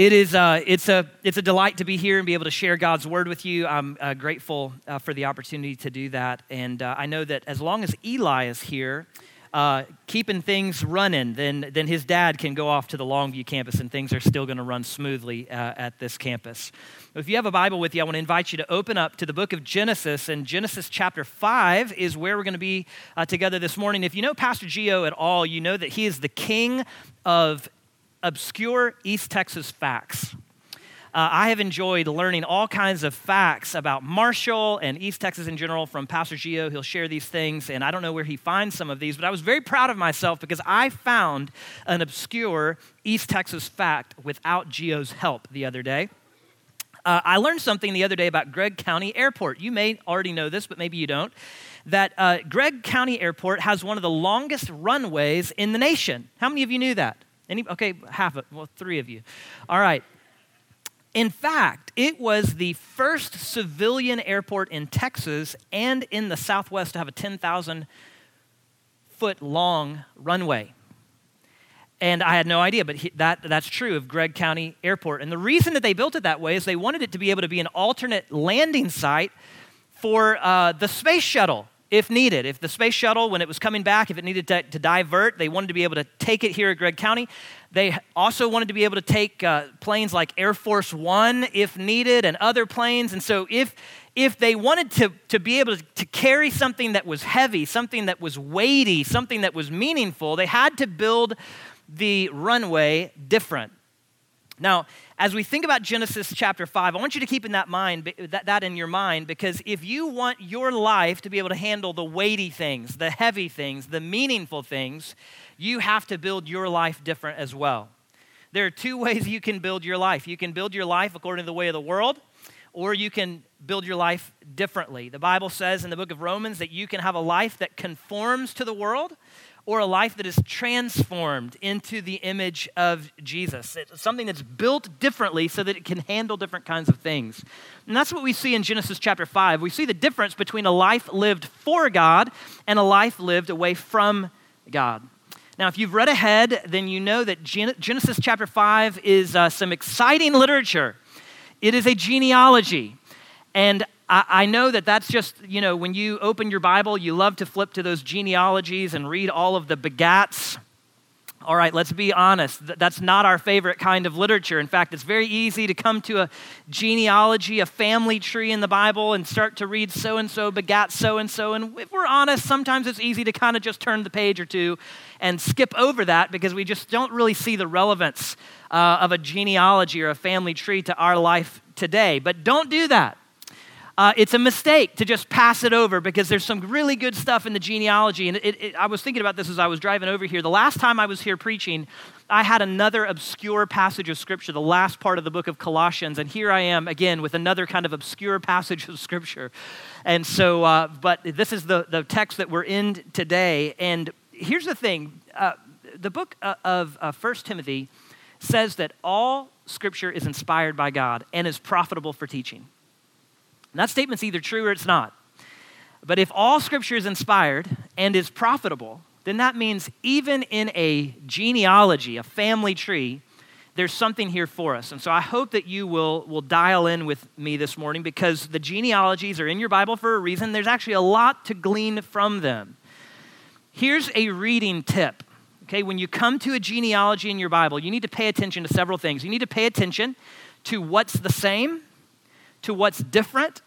It is, uh, it's, a, it's a delight to be here and be able to share God's word with you. I'm uh, grateful uh, for the opportunity to do that. And uh, I know that as long as Eli is here, uh, keeping things running, then, then his dad can go off to the Longview campus and things are still going to run smoothly at this campus. If you have a Bible with you, I want to invite you to open up to the book of Genesis. And Genesis chapter 5 is where we're going to be together this morning. If you know Pastor Gio at all, you know that he is the king of obscure East Texas facts. Uh, I have enjoyed learning all kinds of facts about Marshall and East Texas in general from Pastor Gio. He'll share these things, and I don't know where he finds some of these, but I was very proud of myself because I found an obscure East Texas fact without Gio's help the other day. Uh, I learned something the other day about Gregg County Airport. You may already know this, but maybe you don't. That uh, Gregg County Airport has one of the longest runways in the nation. How many of you knew that? Any, okay, half of, well, three of you. All right. In fact, it was the first civilian airport in Texas and in the Southwest to have a 10,000 foot long runway. And I had no idea, but he, that, that's true of Gregg County Airport. And the reason that they built it that way is they wanted it to be able to be an alternate landing site for uh, the space shuttle if needed. If the space shuttle, when it was coming back, if it needed to, to, divert, they wanted to be able to take it here at Gregg County. They also wanted to be able to take uh, planes like Air Force One if needed and other planes. And so if, if they wanted to, to be able to, to carry something that was heavy, something that was weighty, something that was meaningful, they had to build the runway different. Now, as we think about Genesis chapter 5, I want you to keep in that mind that, that in your mind because if you want your life to be able to handle the weighty things, the heavy things, the meaningful things, you have to build your life different as well. There are two ways you can build your life. You can build your life according to the way of the world, or you can build your life differently. The Bible says in the book of Romans that you can have a life that conforms to the world, or a life that is transformed into the image of Jesus. It's something that's built differently so that it can handle different kinds of things. And that's what we see in Genesis chapter 5. We see the difference between a life lived for God and a life lived away from God. Now, if you've read ahead, then you know that Genesis chapter 5 is uh, some exciting literature. It is a genealogy. And I, know that that's just, you know, when you open your Bible, you love to flip to those genealogies and read all of the begats. All right, let's be honest. That's not our favorite kind of literature. In fact, it's very easy to come to a genealogy, a family tree in the Bible, and start to read so and so begat so and so. And if we're honest, sometimes it's easy to kind of just turn the page or two and skip over that because we just don't really see the relevance uh, of a genealogy or a family tree to our life today. But don't do that uh, it's a mistake to just pass it over because there's some really good stuff in the genealogy. And it, it, I was thinking about this as I was driving over here. The last time I was here preaching, I had another obscure passage of Scripture, the last part of the book of Colossians. And here I am again with another kind of obscure passage of Scripture. And so, uh, but this is the, the text that we're in today. And here's the thing uh, the book uh, of uh, First Timothy says that all Scripture is inspired by God and is profitable for teaching and that statement's either true or it's not. But if all scripture is inspired and is profitable, then that means even in a genealogy, a family tree, there's something here for us. And so I hope that you will, will dial in with me this morning because the genealogies are in your Bible for a reason. There's actually a lot to glean from them. Here's a reading tip. Okay, when you come to a genealogy in your Bible, you need to pay attention to several things. You need to pay attention to what's the same to what's different,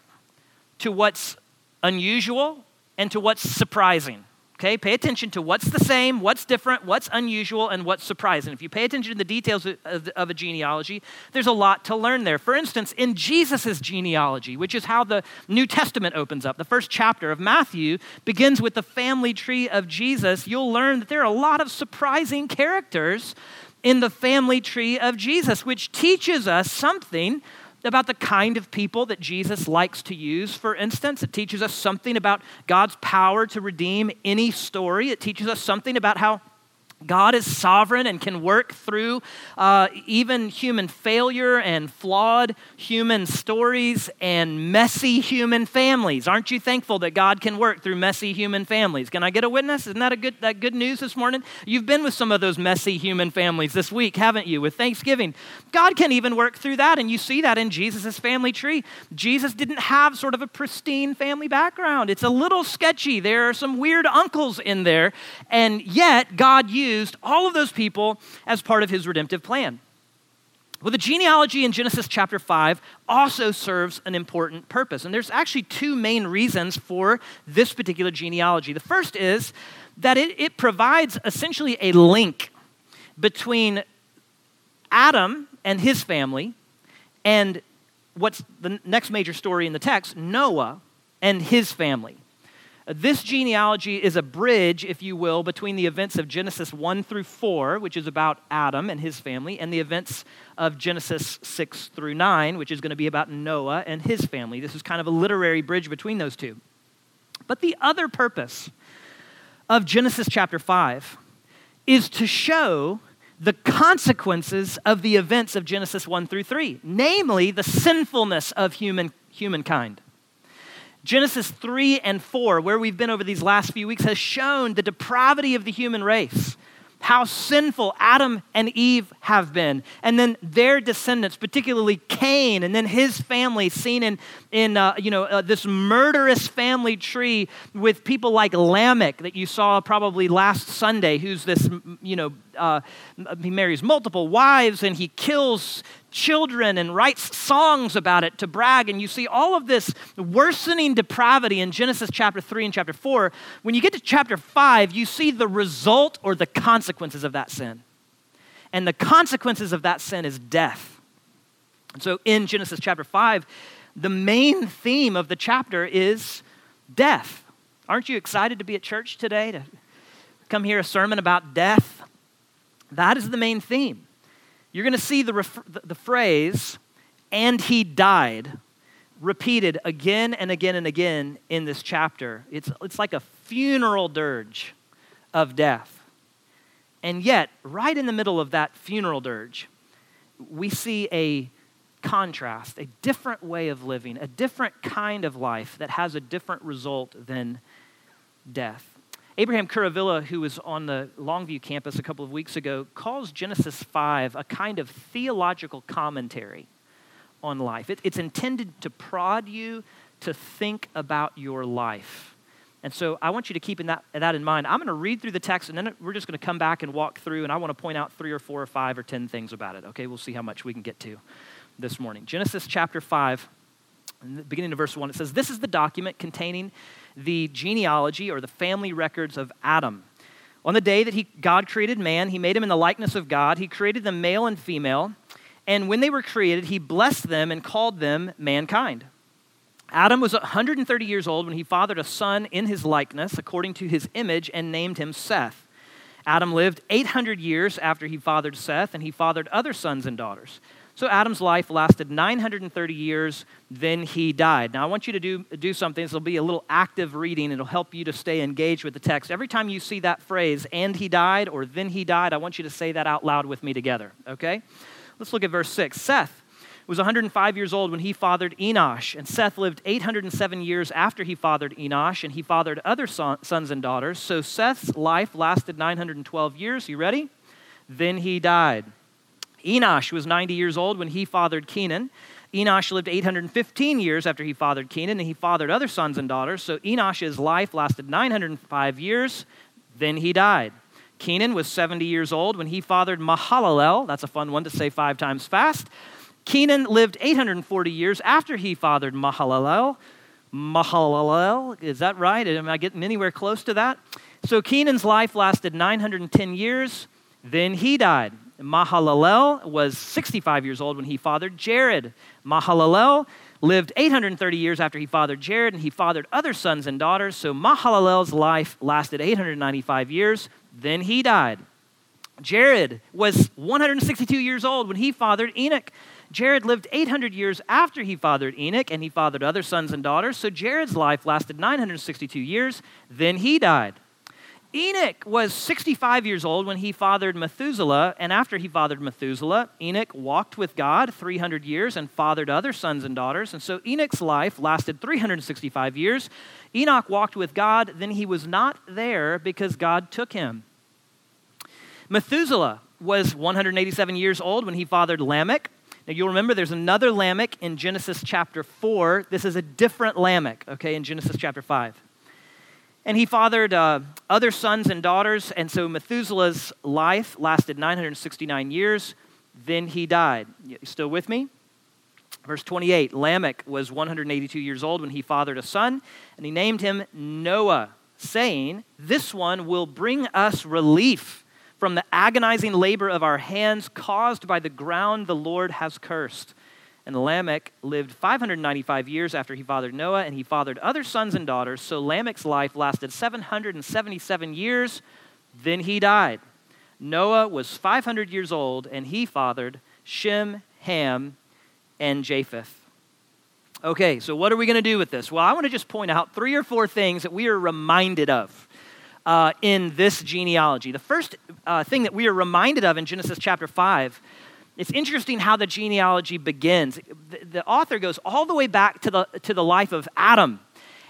to what's unusual, and to what's surprising. Okay, pay attention to what's the same, what's different, what's unusual, and what's surprising. If you pay attention to the details of, of, a genealogy, there's a lot to learn there. For instance, in Jesus' genealogy, which is how the New Testament opens up, the first chapter of Matthew begins with the family tree of Jesus. You'll learn that there are a lot of surprising characters in the family tree of Jesus, which teaches us something about the kind of people that Jesus likes to use. For instance, it teaches us something about God's power to redeem any story. It teaches us something about how God is sovereign and can work through uh, even human failure and flawed human stories and messy human families. Aren't you thankful that God can work through messy human families? Can I get a witness? Isn't that a good that good news this morning? You've been with some of those messy human families this week, haven't you? With Thanksgiving, God can even work through that, and you see that in Jesus' family tree. Jesus didn't have sort of a pristine family background. It's a little sketchy. There are some weird uncles in there, and yet God used used all of those people as part of his redemptive plan. Well, the genealogy in Genesis chapter 5 also serves an important purpose. And there's actually two main reasons for this particular genealogy. The first is that it, it provides essentially a link between Adam and his family and what's the next major story in the text, Noah and his family. This genealogy is a bridge, if you will, between the events of Genesis 1 through 4, which is about Adam and his family, and the events of Genesis 6 through 9, which is going to be about Noah and his family. This is kind of a literary bridge between those two. But the other purpose of Genesis chapter 5 is to show the consequences of the events of Genesis 1 through 3, namely the sinfulness of human, humankind. Genesis 3 and 4, where we've been over these last few weeks, has shown the depravity of the human race, how sinful Adam and Eve have been, and then their descendants, particularly Cain, and then his family, seen in, in uh, you know, uh, this murderous family tree with people like Lamech that you saw probably last Sunday, who's this, you know, uh, he marries multiple wives and he kills children and writes songs about it to brag. And you see all of this worsening depravity in Genesis chapter 3 and chapter 4. When you get to chapter 5, you see the result or the consequences of that sin. And the consequences of that sin is death. And so in Genesis chapter 5, the main theme of the chapter is death. Aren't you excited to be at church today to come hear a sermon about death? That is the main theme you're going to see the, ref- the phrase, and he died, repeated again and again and again in this chapter. It's, it's like a funeral dirge of death. And yet, right in the middle of that funeral dirge, we see a contrast, a different way of living, a different kind of life that has a different result than death. Abraham Kuruvilla, who was on the Longview campus a couple of weeks ago, calls Genesis 5 a kind of theological commentary on life. It, it's intended to prod you to think about your life. And so I want you to keep in that, that in mind. I'm going to read through the text, and then we're just going to come back and walk through, and I want to point out three or four or five or ten things about it. Okay, we'll see how much we can get to this morning. Genesis chapter 5, beginning of verse 1, it says, This is the document containing the genealogy or the family records of Adam. On the day that he, God created man, he made him in the likeness of God. He created them male and female. And when they were created, he blessed them and called them mankind. Adam was 130 years old when he fathered a son in his likeness, according to his image, and named him Seth. Adam lived 800 years after he fathered Seth, and he fathered other sons and daughters. So Adam's life lasted 930 years, then he died. Now, I want you to do, do something. This will be a little active reading. It'll help you to stay engaged with the text. Every time you see that phrase, and he died, or then he died, I want you to say that out loud with me together, okay? Let's look at verse 6. Seth was 105 years old when he fathered Enosh, and Seth lived 807 years after he fathered Enosh, and he fathered other son, sons and daughters. So Seth's life lasted 912 years. You ready? Then he died. Enosh was 90 years old when he fathered Kenan. Enosh lived 815 years after he fathered Kenan, and he fathered other sons and daughters. So Enosh's life lasted 905 years, then he died. Kenan was 70 years old when he fathered Mahalalel. That's a fun one to say five times fast. Kenan lived 840 years after he fathered Mahalalel. Mahalalel, is that right? Am I getting anywhere close to that? So Kenan's life lasted 910 years, then he died. Mahalalel was 65 years old when he fathered Jared. Mahalalel lived 830 years after he fathered Jared, and he fathered other sons and daughters. So Mahalalel's life lasted 895 years. Then he died. Jared was 162 years old when he fathered Enoch. Jared lived 800 years after he fathered Enoch, and he fathered other sons and daughters. So Jared's life lasted 962 years. Then he died. Enoch was 65 years old when he fathered Methuselah, and after he fathered Methuselah, Enoch walked with God 300 years and fathered other sons and daughters. And so Enoch's life lasted 365 years. Enoch walked with God, then he was not there because God took him. Methuselah was 187 years old when he fathered Lamech. Now you'll remember there's another Lamech in Genesis chapter 4. This is a different Lamech, okay, in Genesis chapter 5. And he fathered uh, other sons and daughters, and so Methuselah's life lasted 969 years. Then he died. You still with me? Verse 28 Lamech was 182 years old when he fathered a son, and he named him Noah, saying, This one will bring us relief from the agonizing labor of our hands caused by the ground the Lord has cursed. And Lamech lived 595 years after he fathered Noah, and he fathered other sons and daughters. So Lamech's life lasted 777 years. Then he died. Noah was 500 years old, and he fathered Shem, Ham, and Japheth. Okay, so what are we going to do with this? Well, I want to just point out three or four things that we are reminded of uh, in this genealogy. The first uh, thing that we are reminded of in Genesis chapter 5 it's interesting how the genealogy begins. The, the, author goes all the way back to the, to the life of Adam.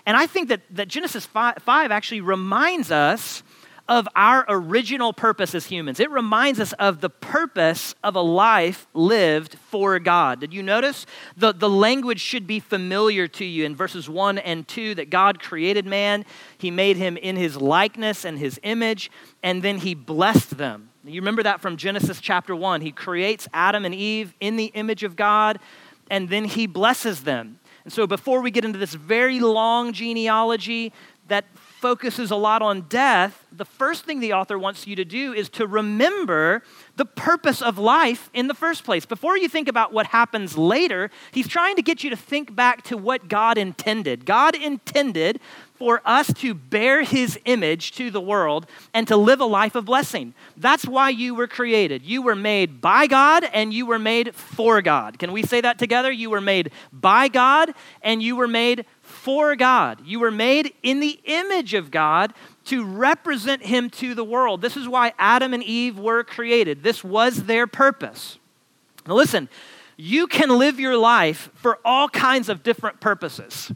And I think that, that Genesis 5, 5 actually reminds us of our original purpose as humans. It reminds us of the purpose of a life lived for God. Did you notice? The, the language should be familiar to you in verses 1 and 2 that God created man, He made him in His likeness and His image, and then He blessed them. You remember that from Genesis chapter 1. He creates Adam and Eve in the image of God, and then He blesses them. And so, before we get into this very long genealogy that focuses a lot on death, the first thing the author wants you to do is to remember the purpose of life in the first place. Before you think about what happens later, he's trying to get you to think back to what God intended. God intended for us to bear his image to the world and to live a life of blessing. That's why you were created. You were made by God and you were made for God. Can we say that together? You were made by God and you were made for God. You were made in the image of God to represent Him to the world. This is why Adam and Eve were created. This was their purpose. Now, listen, you can live your life for all kinds of different purposes.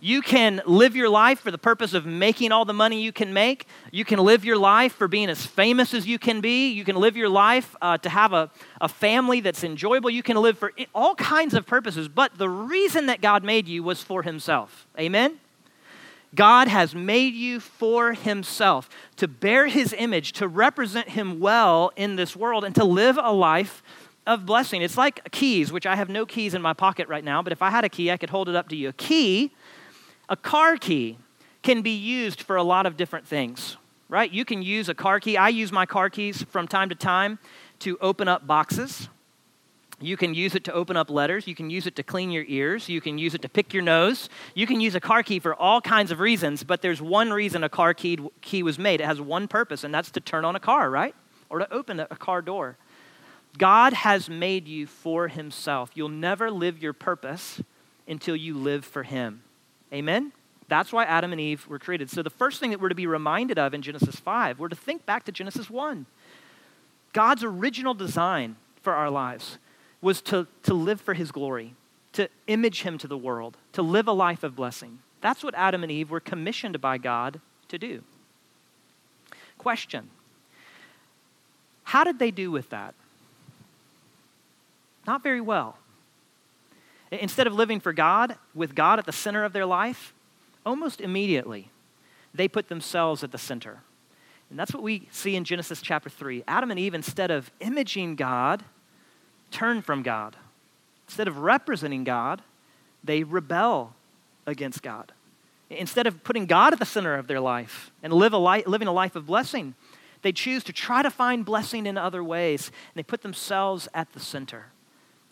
You can live your life for the purpose of making all the money you can make. You can live your life for being as famous as you can be. You can live your life uh, to have a, a family that's enjoyable. You can live for all kinds of purposes. But the reason that God made you was for Himself. Amen? God has made you for Himself to bear His image, to represent Him well in this world, and to live a life of blessing. It's like keys, which I have no keys in my pocket right now, but if I had a key, I could hold it up to you. A key a car key can be used for a lot of different things, right? You can use a car key. I use my car keys from time to time to open up boxes. You can use it to open up letters. You can use it to clean your ears. You can use it to pick your nose. You can use a car key for all kinds of reasons, but there's one reason a car key, key was made. It has one purpose, and that's to turn on a car, right? Or to open a car door. God has made you for Himself. You'll never live your purpose until you live for Him. Amen? That's why Adam and Eve were created. So the first thing that we're to be reminded of in Genesis 5, we're to think back to Genesis 1. God's original design for our lives was to, to live for his glory, to image him to the world, to live a life of blessing. That's what Adam and Eve were commissioned by God to do. Question How did they do with that? Not very well. Instead of living for God, with God at the center of their life, almost immediately, they put themselves at the center. And that's what we see in Genesis chapter 3. Adam and Eve, instead of imaging God, turn from God. Instead of representing God, they rebel against God. Instead of putting God at the center of their life and live a li- living a life of blessing, they choose to try to find blessing in other ways, and they put themselves at the center.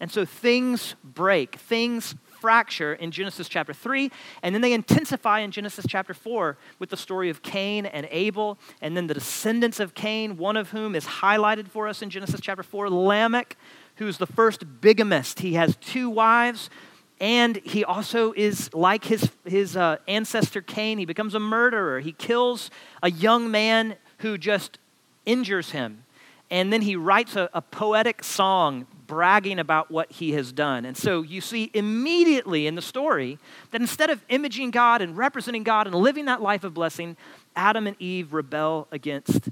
And so things break, things fracture in Genesis chapter 3, and then they intensify in Genesis chapter 4 with the story of Cain and Abel, and then the descendants of Cain, one of whom is highlighted for us in Genesis chapter 4, Lamech, who's the first bigamist. He has two wives. and he also is like his, his uh, ancestor Cain. He becomes a murderer. He kills a young man who just injures him. And then he writes a, a poetic song bragging about what he has done. And so you see immediately in the story that instead of imaging God and representing God and living that life of blessing, Adam and Eve rebel against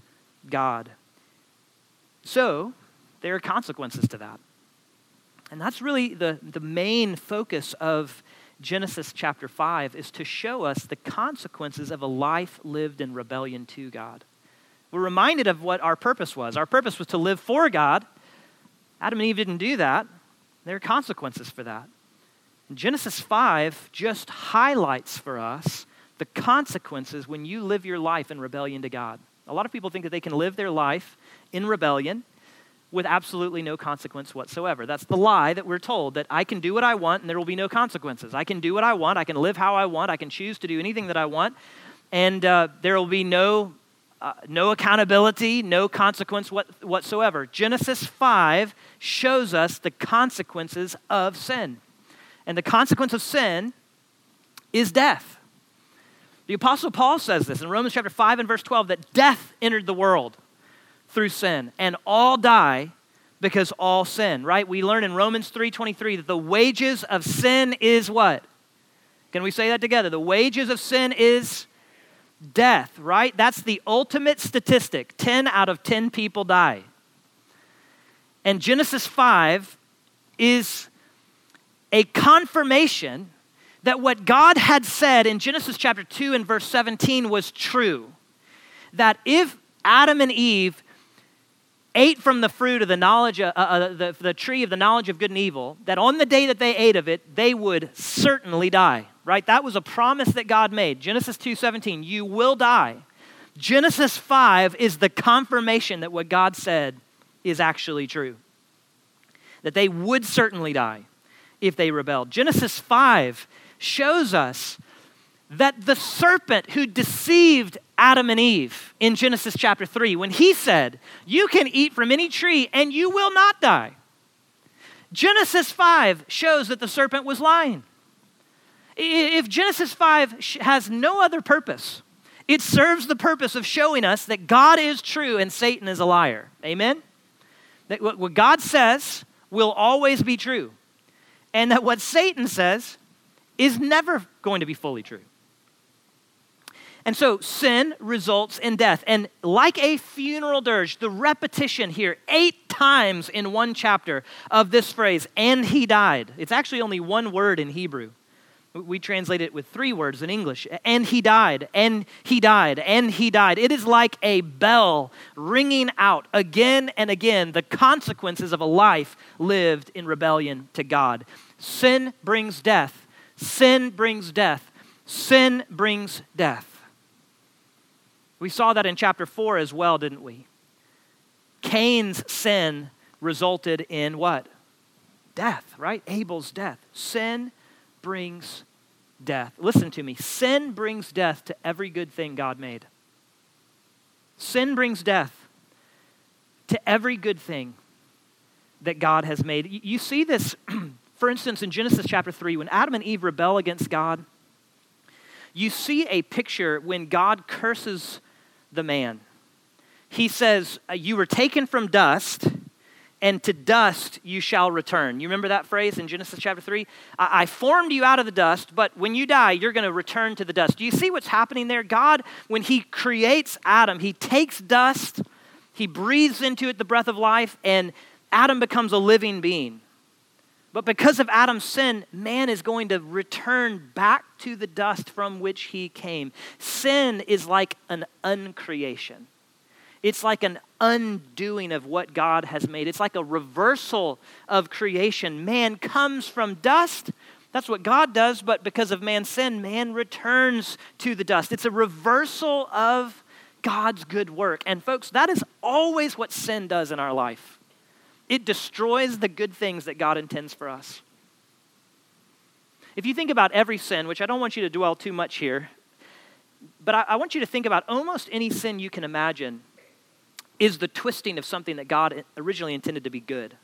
God. So there are consequences to that. And that's really the, the main focus of Genesis chapter 5 is to show us the consequences of a life lived in rebellion to God. We're reminded of what our purpose was. Our purpose was to live for God. Adam and Eve didn't do that. There are consequences for that. And Genesis 5 just highlights for us the consequences when you live your life in rebellion to God. A lot of people think that they can live their life in rebellion with absolutely no consequence whatsoever. That's the lie that we're told that I can do what I want and there will be no consequences. I can do what I want, I can live how I want, I can choose to do anything that I want, and uh, there will be no, uh, no accountability, no consequence what, whatsoever. Genesis 5 shows us the consequences of sin. And the consequence of sin is death. The Apostle Paul says this in Romans chapter 5 and verse 12 that death entered the world through sin, and all die because all sin, right? We learn in Romans 3:23 that the wages of sin is what? Can we say that together? The wages of sin is death, right? That's the ultimate statistic. 10 out of 10 people die. And Genesis 5 is a confirmation that what God had said in Genesis chapter 2 and verse 17 was true. That if Adam and Eve ate from the fruit of the knowledge, uh, uh, the, the tree of the knowledge of good and evil, that on the day that they ate of it, they would certainly die. Right? That was a promise that God made. Genesis 2:17, you will die. Genesis 5 is the confirmation that what God said is actually true. That they would certainly die if they rebelled. Genesis 5 shows us that the serpent who deceived Adam and Eve in Genesis chapter 3, when he said, You can eat from any tree and you will not die, Genesis 5 shows that the serpent was lying. If Genesis 5 has no other purpose, it serves the purpose of showing us that God is true and Satan is a liar. Amen? That what God says will always be true, and that what Satan says is never going to be fully true. And so sin results in death. And like a funeral dirge, the repetition here, eight times in one chapter of this phrase, and he died. It's actually only one word in Hebrew. We translate it with three words in English. And he died, and he died, and he died. It is like a bell ringing out again and again the consequences of a life lived in rebellion to God. Sin brings death. Sin brings death. Sin brings death. We saw that in chapter 4 as well, didn't we? Cain's sin resulted in what? Death, right? Abel's death. Sin brings death. Listen to me. Sin brings death to every good thing God made. Sin brings death to every good thing that God has made. You see this, for instance, in Genesis chapter 3, when Adam and Eve rebel against God, you see a picture when God curses the man. He says, uh, You were taken from dust, and to dust you shall return. You remember that phrase in Genesis chapter 3? I formed you out of the dust, but when you die, you're going to return to the dust. Do you see what's happening there? God, when He creates Adam, He takes dust, He breathes into it the breath of life, and Adam becomes a living being. But because of Adam's sin, man is going to return back to the dust from which he came. Sin is like an uncreation. It's like an undoing of what God has made. It's like a reversal of creation. Man comes from dust. That's what God does, but because of man's sin, man returns to the dust. It's a reversal of God's good work. And folks, that is always what sin does in our life. It destroys the good things that God intends for us. If you think about every sin, which I don't want you to dwell too much here, but I, I, want you to think about almost any sin you can imagine is the twisting of something that God originally intended to be good.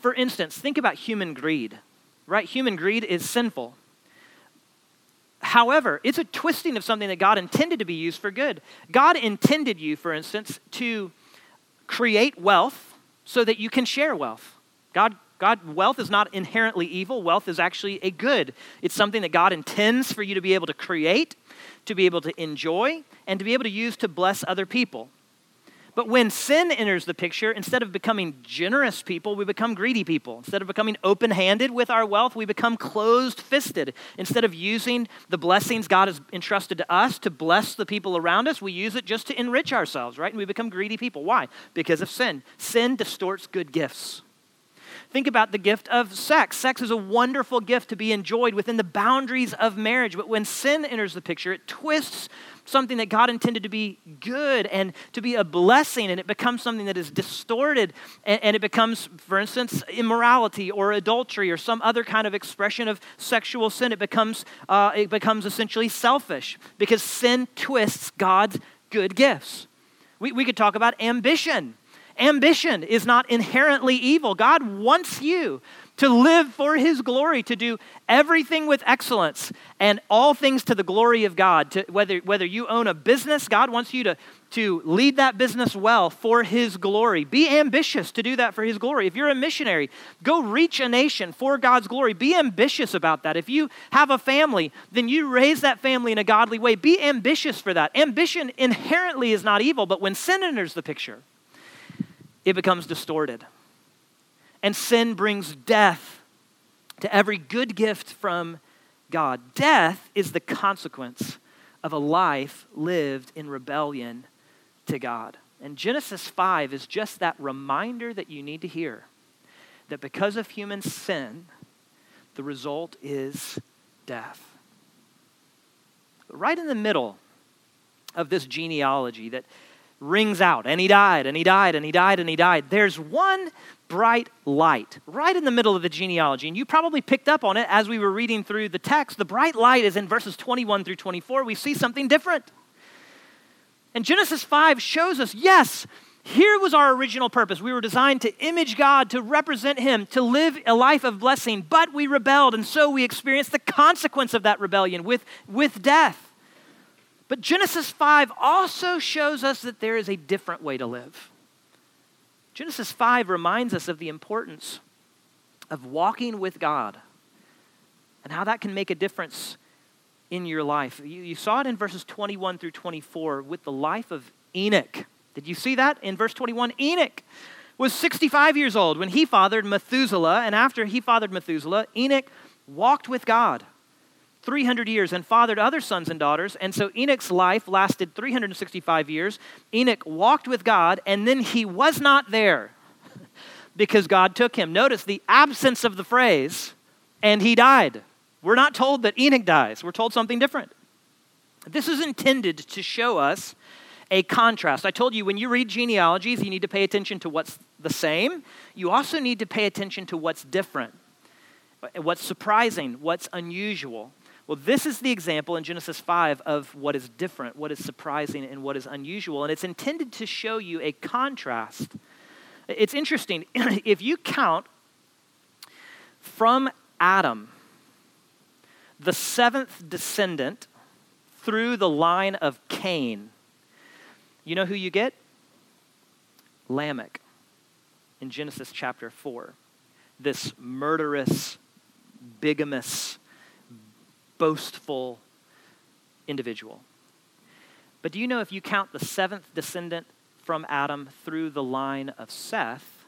For instance, think about human greed, right? Human greed is sinful. However, it's a twisting of something that God intended to be used for good. God intended you, for instance, to create wealth so that you can share wealth. God, God, wealth is not inherently evil. Wealth is actually a good. It's something that God intends for you to be able to create, to be able to enjoy, and to be able to use to bless other people. But when sin enters the picture, instead of becoming generous people, we become greedy people. Instead of becoming open handed with our wealth, we become closed fisted. Instead of using the blessings God has entrusted to us to bless the people around us, we use it just to enrich ourselves, right? And we become greedy people. Why? Because of sin. Sin distorts good gifts. Think about the gift of sex. Sex is a wonderful gift to be enjoyed within the boundaries of marriage. But when sin enters the picture, it twists something that God intended to be good and to be a blessing, and it becomes something that is distorted, and, and, it becomes, for instance, immorality or adultery or some other kind of expression of sexual sin. It becomes, uh, it becomes essentially selfish because sin twists God's good gifts. We, we could talk about ambition. Ambition is not inherently evil. God wants you to live for His glory, to do everything with excellence and all things to the glory of God. To, whether, whether you own a business, God wants you to, to lead that business well for His glory. Be ambitious to do that for His glory. If you're a missionary, go reach a nation for God's glory. Be ambitious about that. If you have a family, then you raise that family in a godly way. Be ambitious for that. Ambition inherently is not evil, but when sin enters the picture, it becomes distorted. And sin brings death to every good gift from God. Death is the consequence of a life lived in rebellion to God. And Genesis 5 is just that reminder that you need to hear that because of human sin, the result is death. Right in the middle of this genealogy that rings out. And he died, and he died, and he died, and he died. There's one bright light right in the middle of the genealogy. And you probably picked up on it as we were reading through the text. The bright light is in verses 21 through 24. We see something different. And Genesis 5 shows us yes, here was our original purpose. We were designed to image God, to represent Him, to live a life of blessing, but we rebelled, and so we experienced the consequence of that rebellion with, with death. But Genesis 5 also shows us that there is a different way to live. Genesis 5 reminds us of the importance of walking with God and how that can make a difference in your life. You, you, saw it in verses 21 through 24 with the life of Enoch. Did you see that in verse 21? Enoch was 65 years old when he fathered Methuselah, and after he fathered Methuselah, Enoch walked with God. 300 years and fathered other sons and daughters. And so Enoch's life lasted 365 years. Enoch walked with God, and then he was not there because God took him. Notice the absence of the phrase, and he died. We're not told that Enoch dies, we're told something different. This is intended to show us a contrast. I told you when you read genealogies, you need to pay attention to what's the same. You also need to pay attention to what's different, what's surprising, what's unusual. Well, this is the example in Genesis 5 of what is different, what is surprising, and what is unusual. And it's intended to show you a contrast. It's interesting. if you count from Adam, the seventh descendant, through the line of Cain, you know who you get? Lamech in Genesis chapter 4. This murderous, bigamous, boastful individual. But do you know if you count the seventh descendant from Adam through the line of Seth,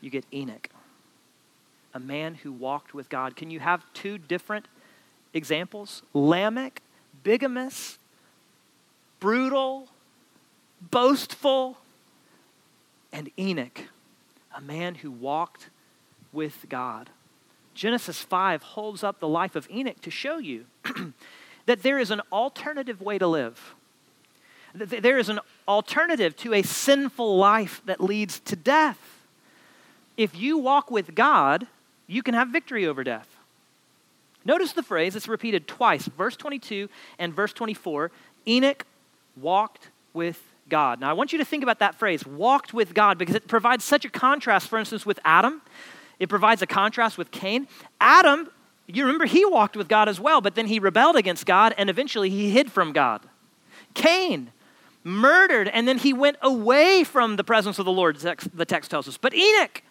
you get Enoch, a man who walked with God. Can you have two different examples? Lamech, bigamous, brutal, boastful, and Enoch, a man who walked with God. Genesis 5 holds up the life of Enoch to show you that there is an alternative way to live. There is an alternative to a sinful life that leads to death. If you walk with God, you can have victory over death. Notice the phrase, it's repeated twice, verse 22 and verse 24. Enoch walked with God. Now, I want you to think about that phrase, walked with God, because it provides such a contrast, for instance, with Adam It provides a contrast with Cain. Adam, you remember, he walked with God as well, but then he rebelled against God and eventually he hid from God. Cain murdered and then he went away from the presence of the Lord, the text tells us. But Enoch,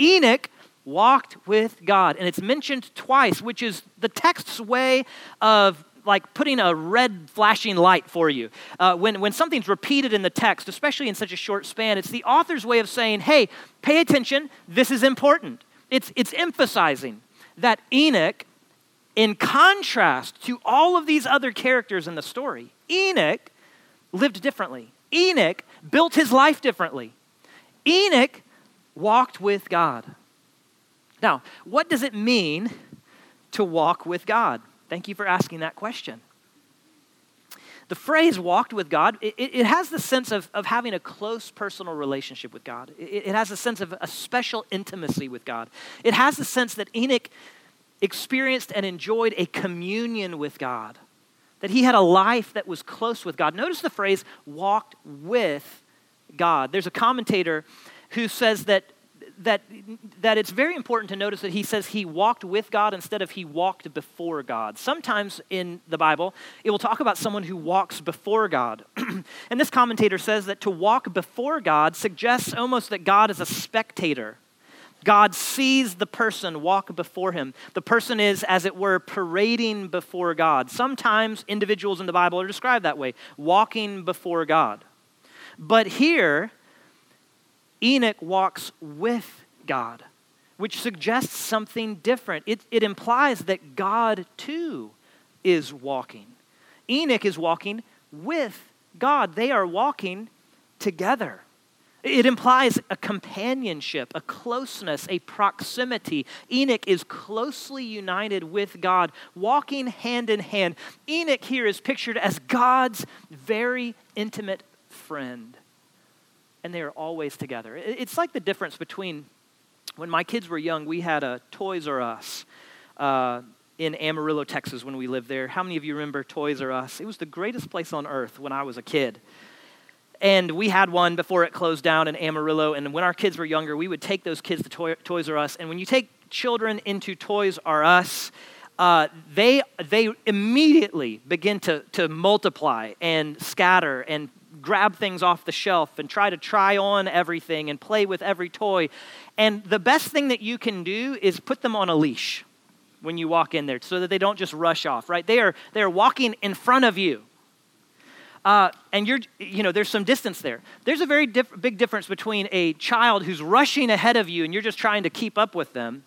Enoch walked with God. And it's mentioned twice, which is the text's way of like putting a red flashing light for you. Uh, when, when something's repeated in the text, especially in such a short span, it's the author's way of saying, hey, pay attention, this is important. It's, it's emphasizing that Enoch, in contrast to all of these other characters in the story, Enoch lived differently. Enoch built his life differently. Enoch walked with God. Now, what does it mean to walk with God? Thank you for asking that question. The phrase walked with God, it, it has the sense of, of having a close personal relationship with God. It, it has a sense of a special intimacy with God. It has the sense that Enoch experienced and enjoyed a communion with God, that he had a life that was close with God. Notice the phrase walked with God. There's a commentator who says that that, that it's very important to notice that he says he walked with God instead of he walked before God. Sometimes in the Bible, it will talk about someone who walks before God. and this commentator says that to walk before God suggests almost that God is a spectator. God sees the person walk before him. The person is, as it were, parading before God. Sometimes individuals in the Bible are described that way, walking before God. But here, Enoch walks with God, which suggests something different. It, it implies that God too is walking. Enoch is walking with God, they are walking together. It implies a companionship, a closeness, a proximity. Enoch is closely united with God, walking hand in hand. Enoch here is pictured as God's very intimate friend and they are always together. It's like the difference between when my kids were young, we had a Toys R Us uh, in Amarillo, Texas, when we lived there. How many of you remember Toys R Us? It was the greatest place on earth when I was a kid. And we had one before it closed down in Amarillo. And when our kids were younger, we would take those kids to Toy- Toys R Us. And when you take children into Toys R Us, uh, they, they immediately begin to, to multiply and scatter and grab things off the shelf and try to try on everything and play with every toy. And the best thing that you can do is put them on a leash when you walk in there so that they don't just rush off, right? They are, they are walking in front of you. Uh, and you're, you know, there's some distance there. There's a very diff- big difference between a child who's rushing ahead of you and you're just trying to keep up with them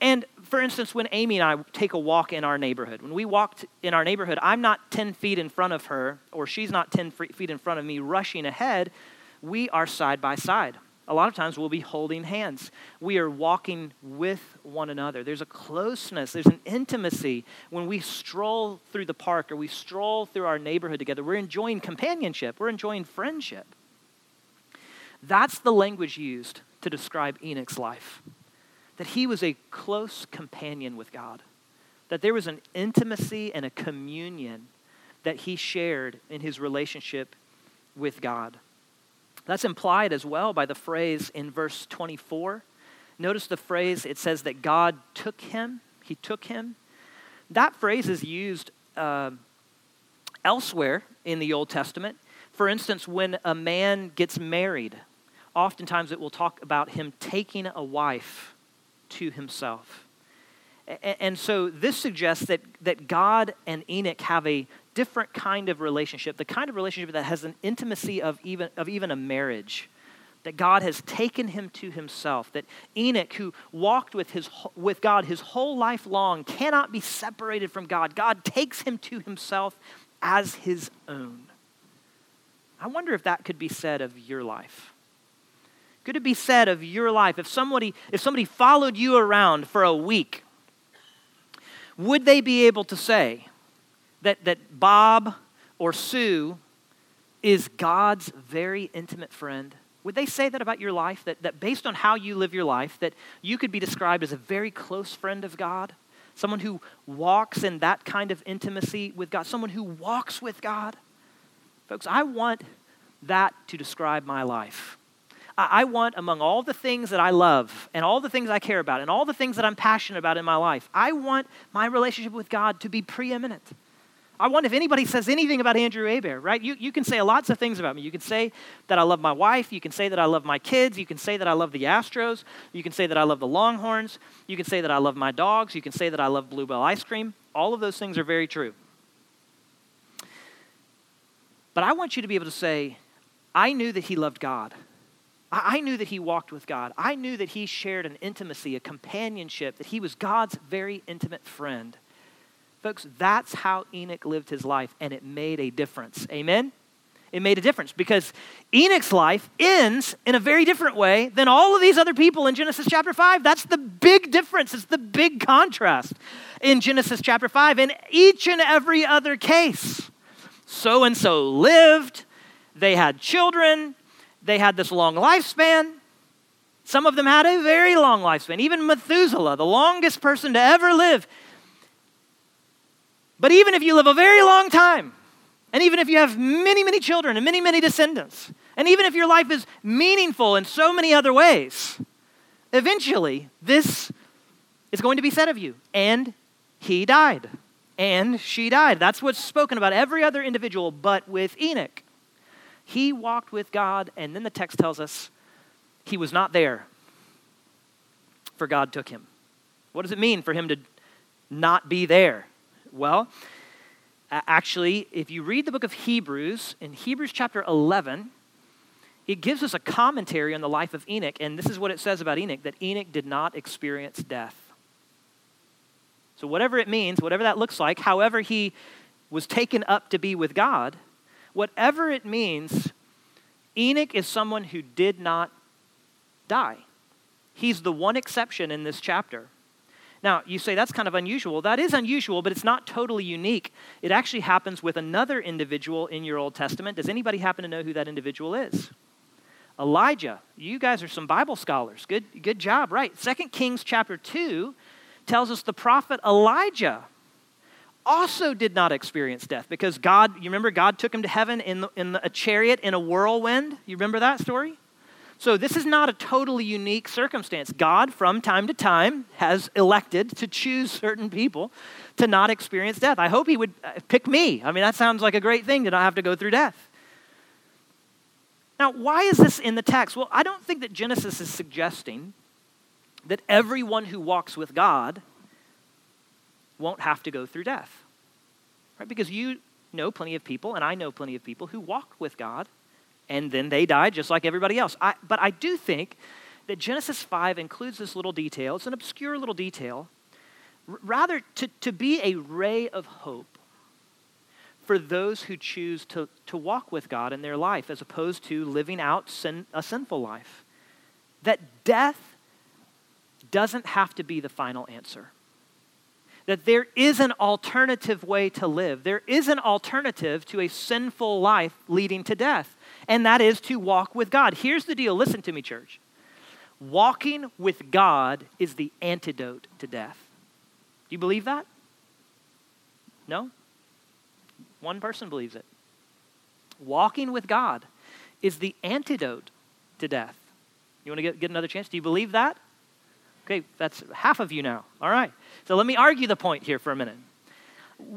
and for instance, when Amy and I take a walk in our neighborhood, when we walk in our neighborhood, I'm not 10 feet in front of her, or she's not 10 feet in front of me rushing ahead. We are side by side. A lot of times we'll be holding hands. We are walking with one another. There's a closeness, there's an intimacy when we stroll through the park or we stroll through our neighborhood together. We're enjoying companionship, we're enjoying friendship. That's the language used to describe Enoch's life that he was a close companion with God, that there was an intimacy and a communion that he shared in his relationship with God. That's implied as well by the phrase in verse 24. Notice the phrase, it says that God took him, he took him. That phrase is used uh, elsewhere in the Old Testament. For instance, when a man gets married, oftentimes it will talk about him taking a wife to himself. And so this suggests that, that God and Enoch have a different kind of relationship, the kind of relationship that has an intimacy of even, of even a marriage. That God has taken him to himself. That Enoch, who walked with, his, with God his whole life long, cannot be separated from God. God takes him to himself as his own. I wonder if that could be said of your life. Could it be said of your life if somebody if somebody followed you around for a week would they be able to say that that Bob or Sue is God's very intimate friend? Would they say that about your life? That, that based on how you live your life, that you could be described as a very close friend of God? Someone who walks in that kind of intimacy with God? Someone who walks with God? Folks, I want that to describe my life. I want among all the things that I love and all the things I care about and all the things that I'm passionate about in my life, I want my relationship with God to be preeminent. I want if anybody says anything about Andrew Hébert, right? You, you can say lots of things about me. You can say that I love my wife. You can say that I love my kids. You can say that I love the Astros. You can say that I love the Longhorns. You can say that I love my dogs. You can say that I love Bluebell ice cream. All of those things are very true. But I want you to be able to say, I knew that he loved God. I knew that he walked with God. I knew that he shared an intimacy, a companionship, that he was God's very intimate friend. Folks, that's how Enoch lived his life, and it made a difference. Amen? It made a difference because Enoch's life ends in a very different way than all of these other people in Genesis chapter 5. That's the big difference. It's the big contrast in Genesis chapter 5. In each and every other case, so and so lived, they had children, they had this long lifespan. Some of them had a very long lifespan. Even Methuselah, the longest person to ever live, but even if you live a very long time, and even if you have many, many children and many, many descendants, and even if your life is meaningful in so many other ways, eventually this is going to be said of you. And he died. And she died. That's what's spoken about every other individual, but with Enoch. He walked with God, and then the text tells us he was not there, for God took him. What does it mean for him to not be there? Well, actually, if you read the book of Hebrews, in Hebrews chapter 11, it gives us a commentary on the life of Enoch, and this is what it says about Enoch that Enoch did not experience death. So, whatever it means, whatever that looks like, however he was taken up to be with God, whatever it means, Enoch is someone who did not die. He's the one exception in this chapter. Now, you say that's kind of unusual. That is unusual, but it's not totally unique. It actually happens with another individual in your Old Testament. Does anybody happen to know who that individual is? Elijah. You guys are some Bible scholars. Good, good job, right? Second Kings chapter 2 tells us the prophet Elijah also did not experience death because God, you remember, God took him to heaven in, the, in the, a chariot in a whirlwind? You remember that story? So, this is not a totally unique circumstance. God, from time to time, has elected to choose certain people to not experience death. I hope He would uh, pick me. I mean, that sounds like a great thing to not have to go through death. Now, why is this in the text? Well, I don't think that Genesis is suggesting that everyone who walks with God won't have to go through death. Right? Because you know plenty of people, and I know plenty of people who walk with God and then they died just like everybody else. I, but I do think that Genesis 5 includes this little detail. It's an obscure little detail, rather to, to be a ray of hope for those who choose to, to walk with God in their life as opposed to living out sin, a sinful life. That death doesn't have to be the final answer. That there is an alternative way to live. There is an alternative to a sinful life leading to death and that is to walk with God. Here's the deal listen to me, church. Walking with God is the antidote to death. Do you believe that? No? One person believes it. Walking with God is the antidote to death. You want to get, get another chance? Do you believe that? Okay, that's half of you now. All right. So let me argue the point here for a minute.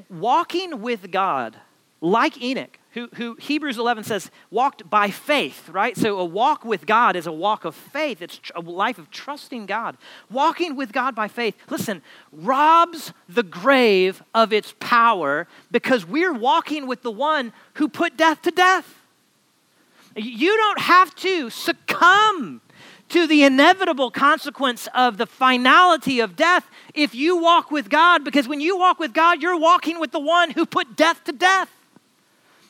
Walking with God, like Enoch, who, who Hebrews 11 says walked by faith, right? So a walk with God is a walk of faith. It's a life of trusting God. Walking with God by faith, listen, robs the grave of its power because we're walking with the one who put death to death. You don't have to succumb to the inevitable consequence of the finality of death if you walk with God, because when you walk with God, you're walking with the one who put death to death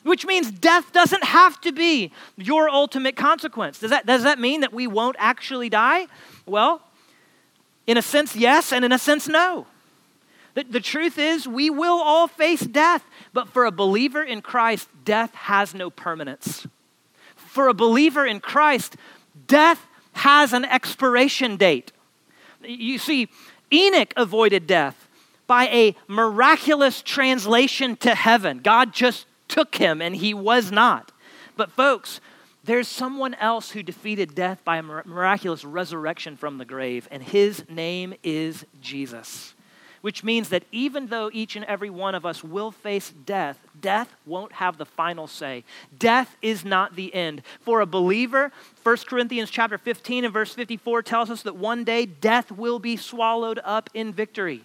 which means death doesn't have to be your ultimate consequence. Does that, does that mean that we won't actually die? Well, in a sense, yes, and in a sense, no. The, the truth is, we will all face death, but for a believer in Christ, death has no permanence. For a believer in Christ, death has an expiration date. You see, Enoch avoided death by a miraculous translation to heaven. God just took him and he was not. But, folks, There's someone else who defeated death by a miraculous resurrection from the grave, and his name is Jesus. Which means that even though each and every one of us will face death, death won't have the final say. Death is not the end. For a believer, 1 Corinthians chapter 15 and verse 54 tells us that one day death will be swallowed up in victory.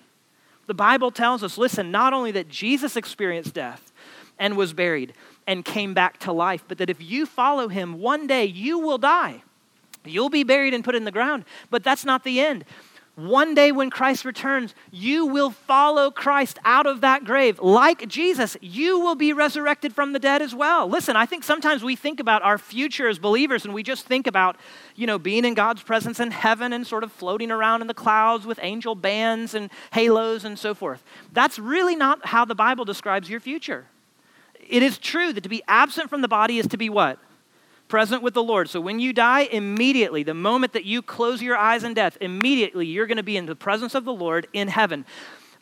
The Bible tells us, listen, not only that Jesus experienced death and was buried, and came back to life, but that if you follow him, one day you will die. You'll be buried and put in the ground, but that's not the end. One day when Christ returns, you will follow Christ out of that grave. Like Jesus, you will be resurrected from the dead as well. Listen, I think sometimes we think about our future as believers and we just think about, you know, being in God's presence in heaven and sort of floating around in the clouds with angel bands and halos and so forth. That's really not how the Bible describes your future it is true that to be absent from the body is to be what? Present with the Lord. So when you die, immediately, the moment that you close your eyes in death, immediately you're going to be in the presence of the Lord in heaven.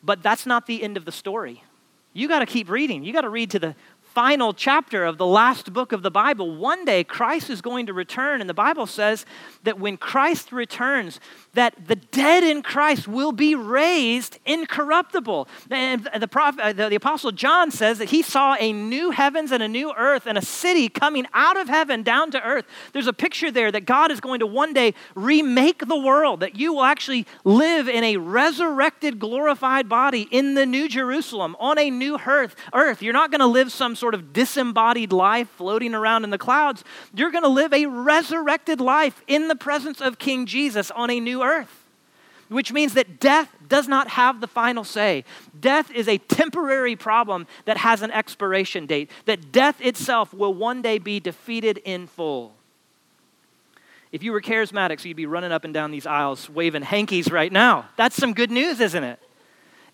But that's not the end of the story. You got to keep reading. You got to read to the final chapter of the last book of the Bible. One day Christ is going to return, and the Bible says that when Christ returns, that the dead in Christ will be raised incorruptible. And the, prophet, uh, the, the apostle John says that he saw a new heavens and a new earth and a city coming out of heaven down to earth. There's a picture there that God is going to one day remake the world, that you will actually live in a resurrected, glorified body in the new Jerusalem on a new earth. earth. You're not going to live some sort of disembodied life floating around in the clouds. You're going to live a resurrected life in the presence of King Jesus on a new earth earth, which means that death does not have the final say. Death is a temporary problem that has an expiration date, that death itself will one day be defeated in full. If you were charismatic, so you'd be running up and down these aisles waving hankies right now. That's some good news, isn't it?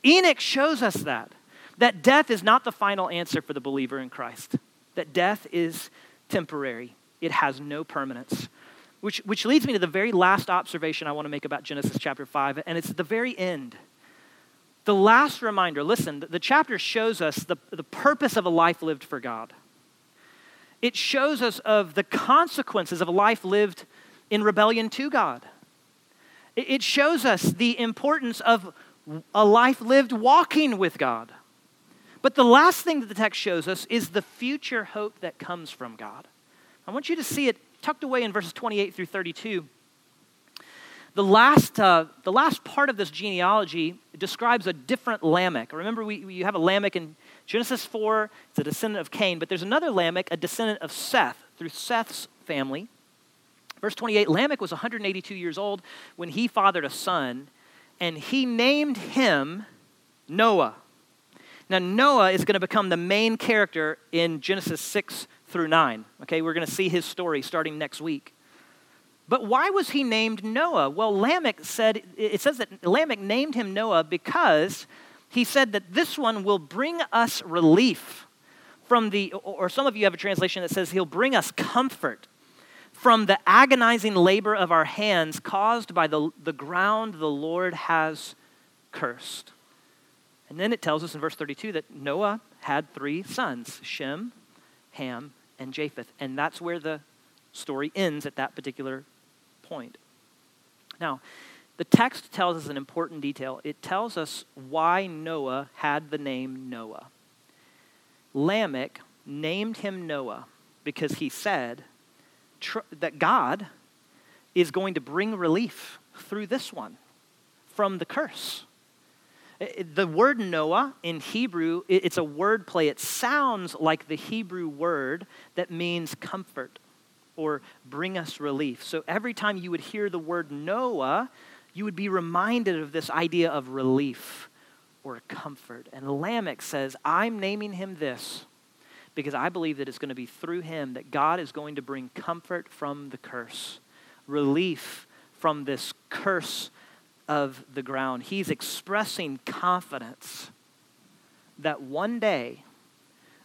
Enoch shows us that, that death is not the final answer for the believer in Christ, that death is temporary, it has no permanence. Which, which leads me to the very last observation I want to make about Genesis chapter 5, and it's at the very end. The last reminder listen, the chapter shows us the, the purpose of a life lived for God. It shows us of the consequences of a life lived in rebellion to God. It, it shows us the importance of a life lived walking with God. But the last thing that the text shows us is the future hope that comes from God. I want you to see it tucked away in verses 28 through 32. The last, uh, the last part of this genealogy describes a different Lamech. Remember, we, we have a Lamech in Genesis 4, it's a descendant of Cain, but there's another Lamech, a descendant of Seth, through Seth's family. Verse 28 Lamech was 182 years old when he fathered a son, and he named him Noah. Now, Noah is going to become the main character in Genesis 6 through 9. Okay, we're going to see his story starting next week. But why was he named Noah? Well, Lamech said, it says that Lamech named him Noah because he said that this one will bring us relief from the, or some of you have a translation that says he'll bring us comfort from the agonizing labor of our hands caused by the, the ground the Lord has cursed. And then it tells us in verse 32 that Noah had three sons Shem, Ham, and Japheth. And that's where the story ends at that particular point. Now, the text tells us an important detail. It tells us why Noah had the name Noah. Lamech named him Noah because he said that God is going to bring relief through this one from the curse. Eh, eh, the word Noah in Hebrew, it's a word play. It sounds like the Hebrew word that means comfort or bring us relief. So every time you would hear the word Noah, you would be reminded of this idea of relief or comfort. And Lamech says, I'm naming him this because I believe that it's going to be through him that God is going to bring comfort from the curse, relief from this curse of the ground. He's expressing confidence that one day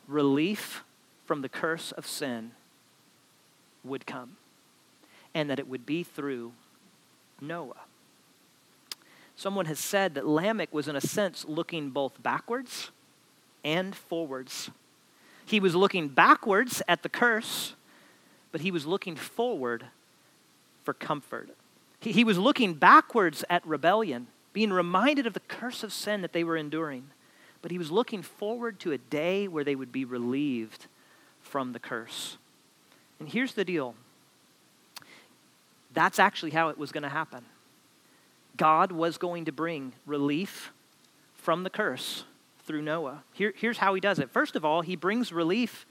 relief from the curse of sin would come and that it would be through Noah. Someone has said that Lamech was, in a sense, looking both backwards and forwards. He was looking backwards at the curse but he was looking forward for comfort. He, he was looking backwards at rebellion, being reminded of the curse of sin that they were enduring. But he was looking forward to a day where they would be relieved from the curse. And here's the deal that's actually how it was going to happen. God was going to bring relief from the curse through Noah. Here, here's how he does it. First of all, he brings relief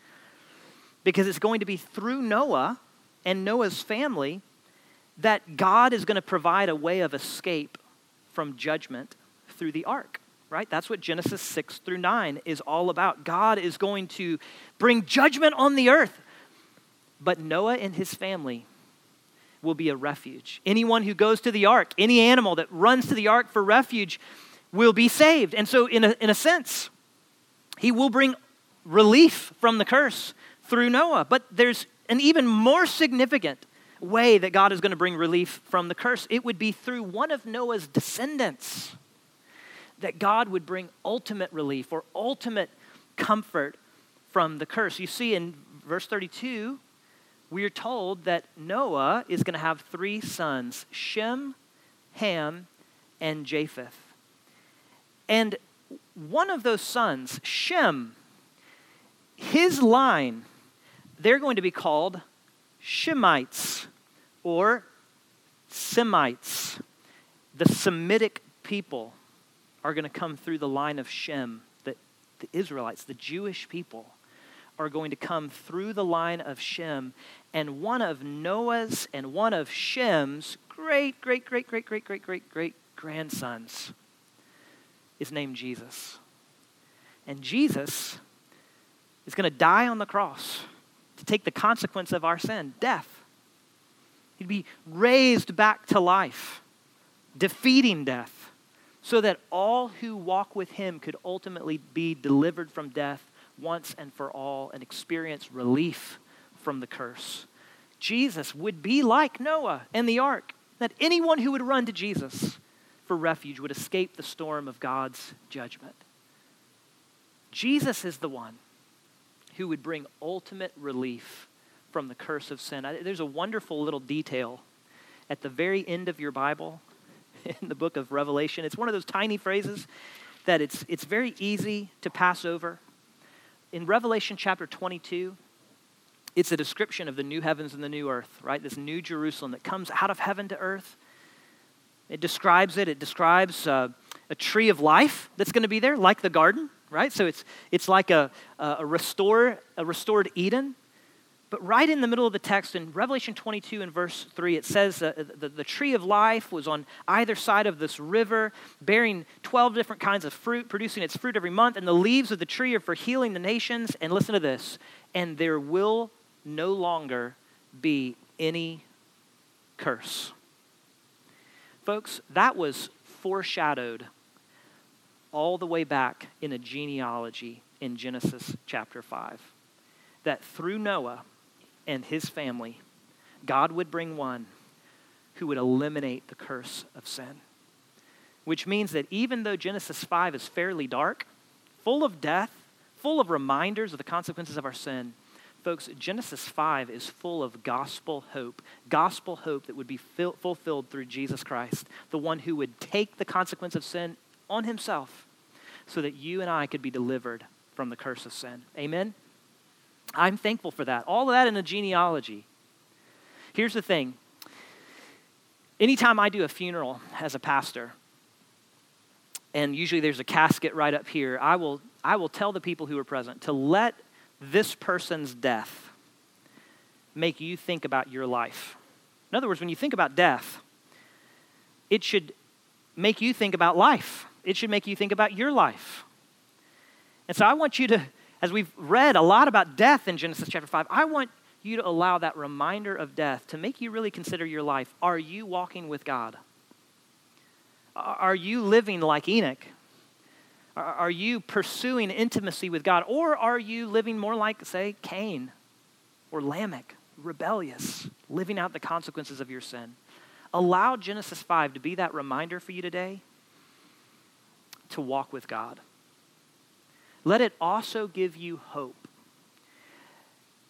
because it's going to be through Noah and Noah's family that God is going to provide a way of escape from judgment through the ark, right? That's what Genesis 6 through 9 is all about. God is going to bring judgment on the earth, but Noah and his family will be a refuge. Anyone who goes to the ark, any animal that runs to the ark for refuge, will be saved. And so, in a, in a sense, he will bring relief from the curse through Noah. But there's an even more significant way that God is going to bring relief from the curse. It would be through one of Noah's descendants that God would bring ultimate relief or ultimate comfort from the curse. You see in verse 32, we are told that Noah is going to have three sons Shem, Ham, and Japheth. And one of those sons, Shem, his line, they're going to be called Shemites or Semites. The Semitic people are going to come through the line of Shem. The, Israelites, the Jewish people, are going to come through the line of Shem. And one of Noah's and one of Shem's great, great, great, great, great, great, great, great grandsons is named Jesus. And Jesus is going to die on the cross to take the consequence of our sin, death. He'd be raised back to life, defeating death, so that all who walk with him could ultimately be delivered from death once and for all and experience relief from the curse. Jesus would be like Noah and the ark, that anyone who would run to Jesus for refuge would escape the storm of God's judgment. Jesus is the one who would bring ultimate relief from the curse of sin. There's a wonderful little detail at the very end of your Bible in the book of Revelation. It's one of those tiny phrases that it's, it's very easy to pass over. In Revelation chapter 22, it's a description of the new heavens and the new earth, right? This new Jerusalem that comes out of heaven to earth. It describes it. It describes uh, a tree of life that's going to be there, like the garden, right? So it's, it's like a, a, restore, a restored Eden. But right in the middle of the text in Revelation 22 and verse 3, it says uh, the, the tree of life was on either side of this river, bearing 12 different kinds of fruit, producing its fruit every month. And the leaves of the tree are for healing the nations. And listen to this and there will no longer be any curse. Folks, that was foreshadowed all the way back in a genealogy in Genesis chapter 5. That through Noah and his family, God would bring one who would eliminate the curse of sin. Which means that even though Genesis 5 is fairly dark, full of death, full of reminders of the consequences of our sin, Folks, Genesis 5 is full of gospel hope, gospel hope that would be fil- fulfilled through Jesus Christ, the one who would take the consequence of sin on himself so that you and I could be delivered from the curse of sin. Amen? I'm thankful for that. All of that in a genealogy. Here's the thing anytime I do a funeral as a pastor, and usually there's a casket right up here, I will, I will tell the people who are present to let this person's death make you think about your life? In other words, when you think about death, it should make you think about life. It should make you think about your life. And so I want you to, as we've read a lot about death in Genesis chapter 5, I want you to allow that reminder of death to make you really consider your life. Are you walking with God? Are you living like Enoch? Are you pursuing intimacy with God? Or are you living more like, say, Cain or Lamech, rebellious, living out the consequences of your sin? Allow Genesis 5 to be that reminder for you today to walk with God. Let it also give you hope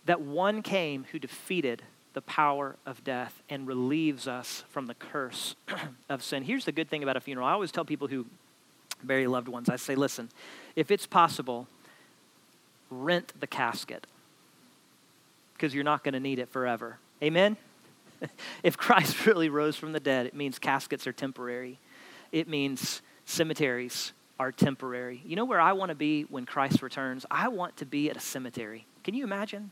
that one came who defeated the power of death and relieves us from the curse of sin. Here's the good thing about a funeral. I always tell people who bury loved ones, I say, listen, if it's possible, rent the casket because you're not going to need it forever. Amen? if Christ really rose from the dead, it means caskets are temporary. It means cemeteries are temporary. You know where I want to be when Christ returns? I want to be at a cemetery. Can you imagine?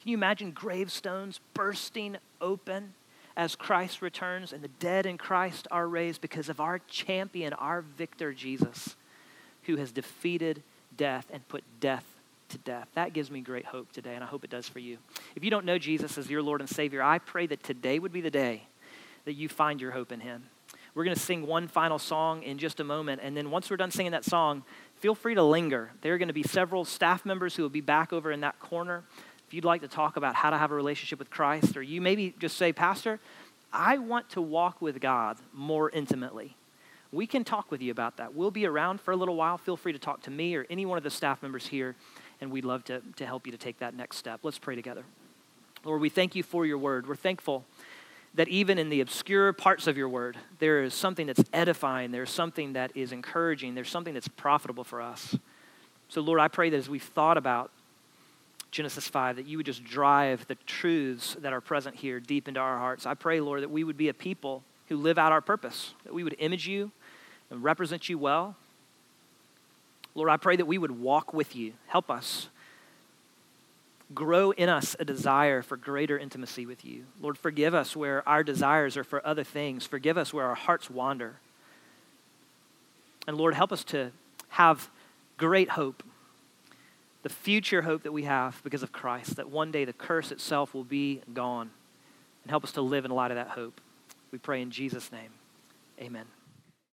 Can you imagine gravestones bursting open as Christ returns and the dead in Christ are raised because of our champion, our victor, Jesus, who has defeated death and put death to death? That gives me great hope today, and I hope it does for you. If you don't know Jesus as your Lord and Savior, I pray that today would be the day that you find your hope in Him. We're going to sing one final song in just a moment, and then once we're done singing that song, feel free to linger. There are going to be several staff members who will be back over in that corner if you'd like to talk about how to have a relationship with Christ, or you maybe just say, Pastor, I want to walk with God more intimately. We can talk with you about that. We'll be around for a little while. Feel free to talk to me or any one of the staff members here, and we'd love to, to help you to take that next step. Let's pray together. Lord, we thank you for your word. We're thankful that even in the obscure parts of your word, there is something that's edifying, there's something that is encouraging, there's something that's profitable for us. So, Lord, I pray that as we've thought about Genesis 5, that you would just drive the truths that are present here deep into our hearts. I pray, Lord, that we would be a people who live out our purpose, that we would image you and represent you well. Lord, I pray that we would walk with you. Help us. Grow in us a desire for greater intimacy with you. Lord, forgive us where our desires are for other things. Forgive us where our hearts wander. And Lord, help us to have great hope the future hope that we have because of Christ, that one day the curse itself will be gone. And help us to live in light of that hope. We pray in Jesus' name. Amen.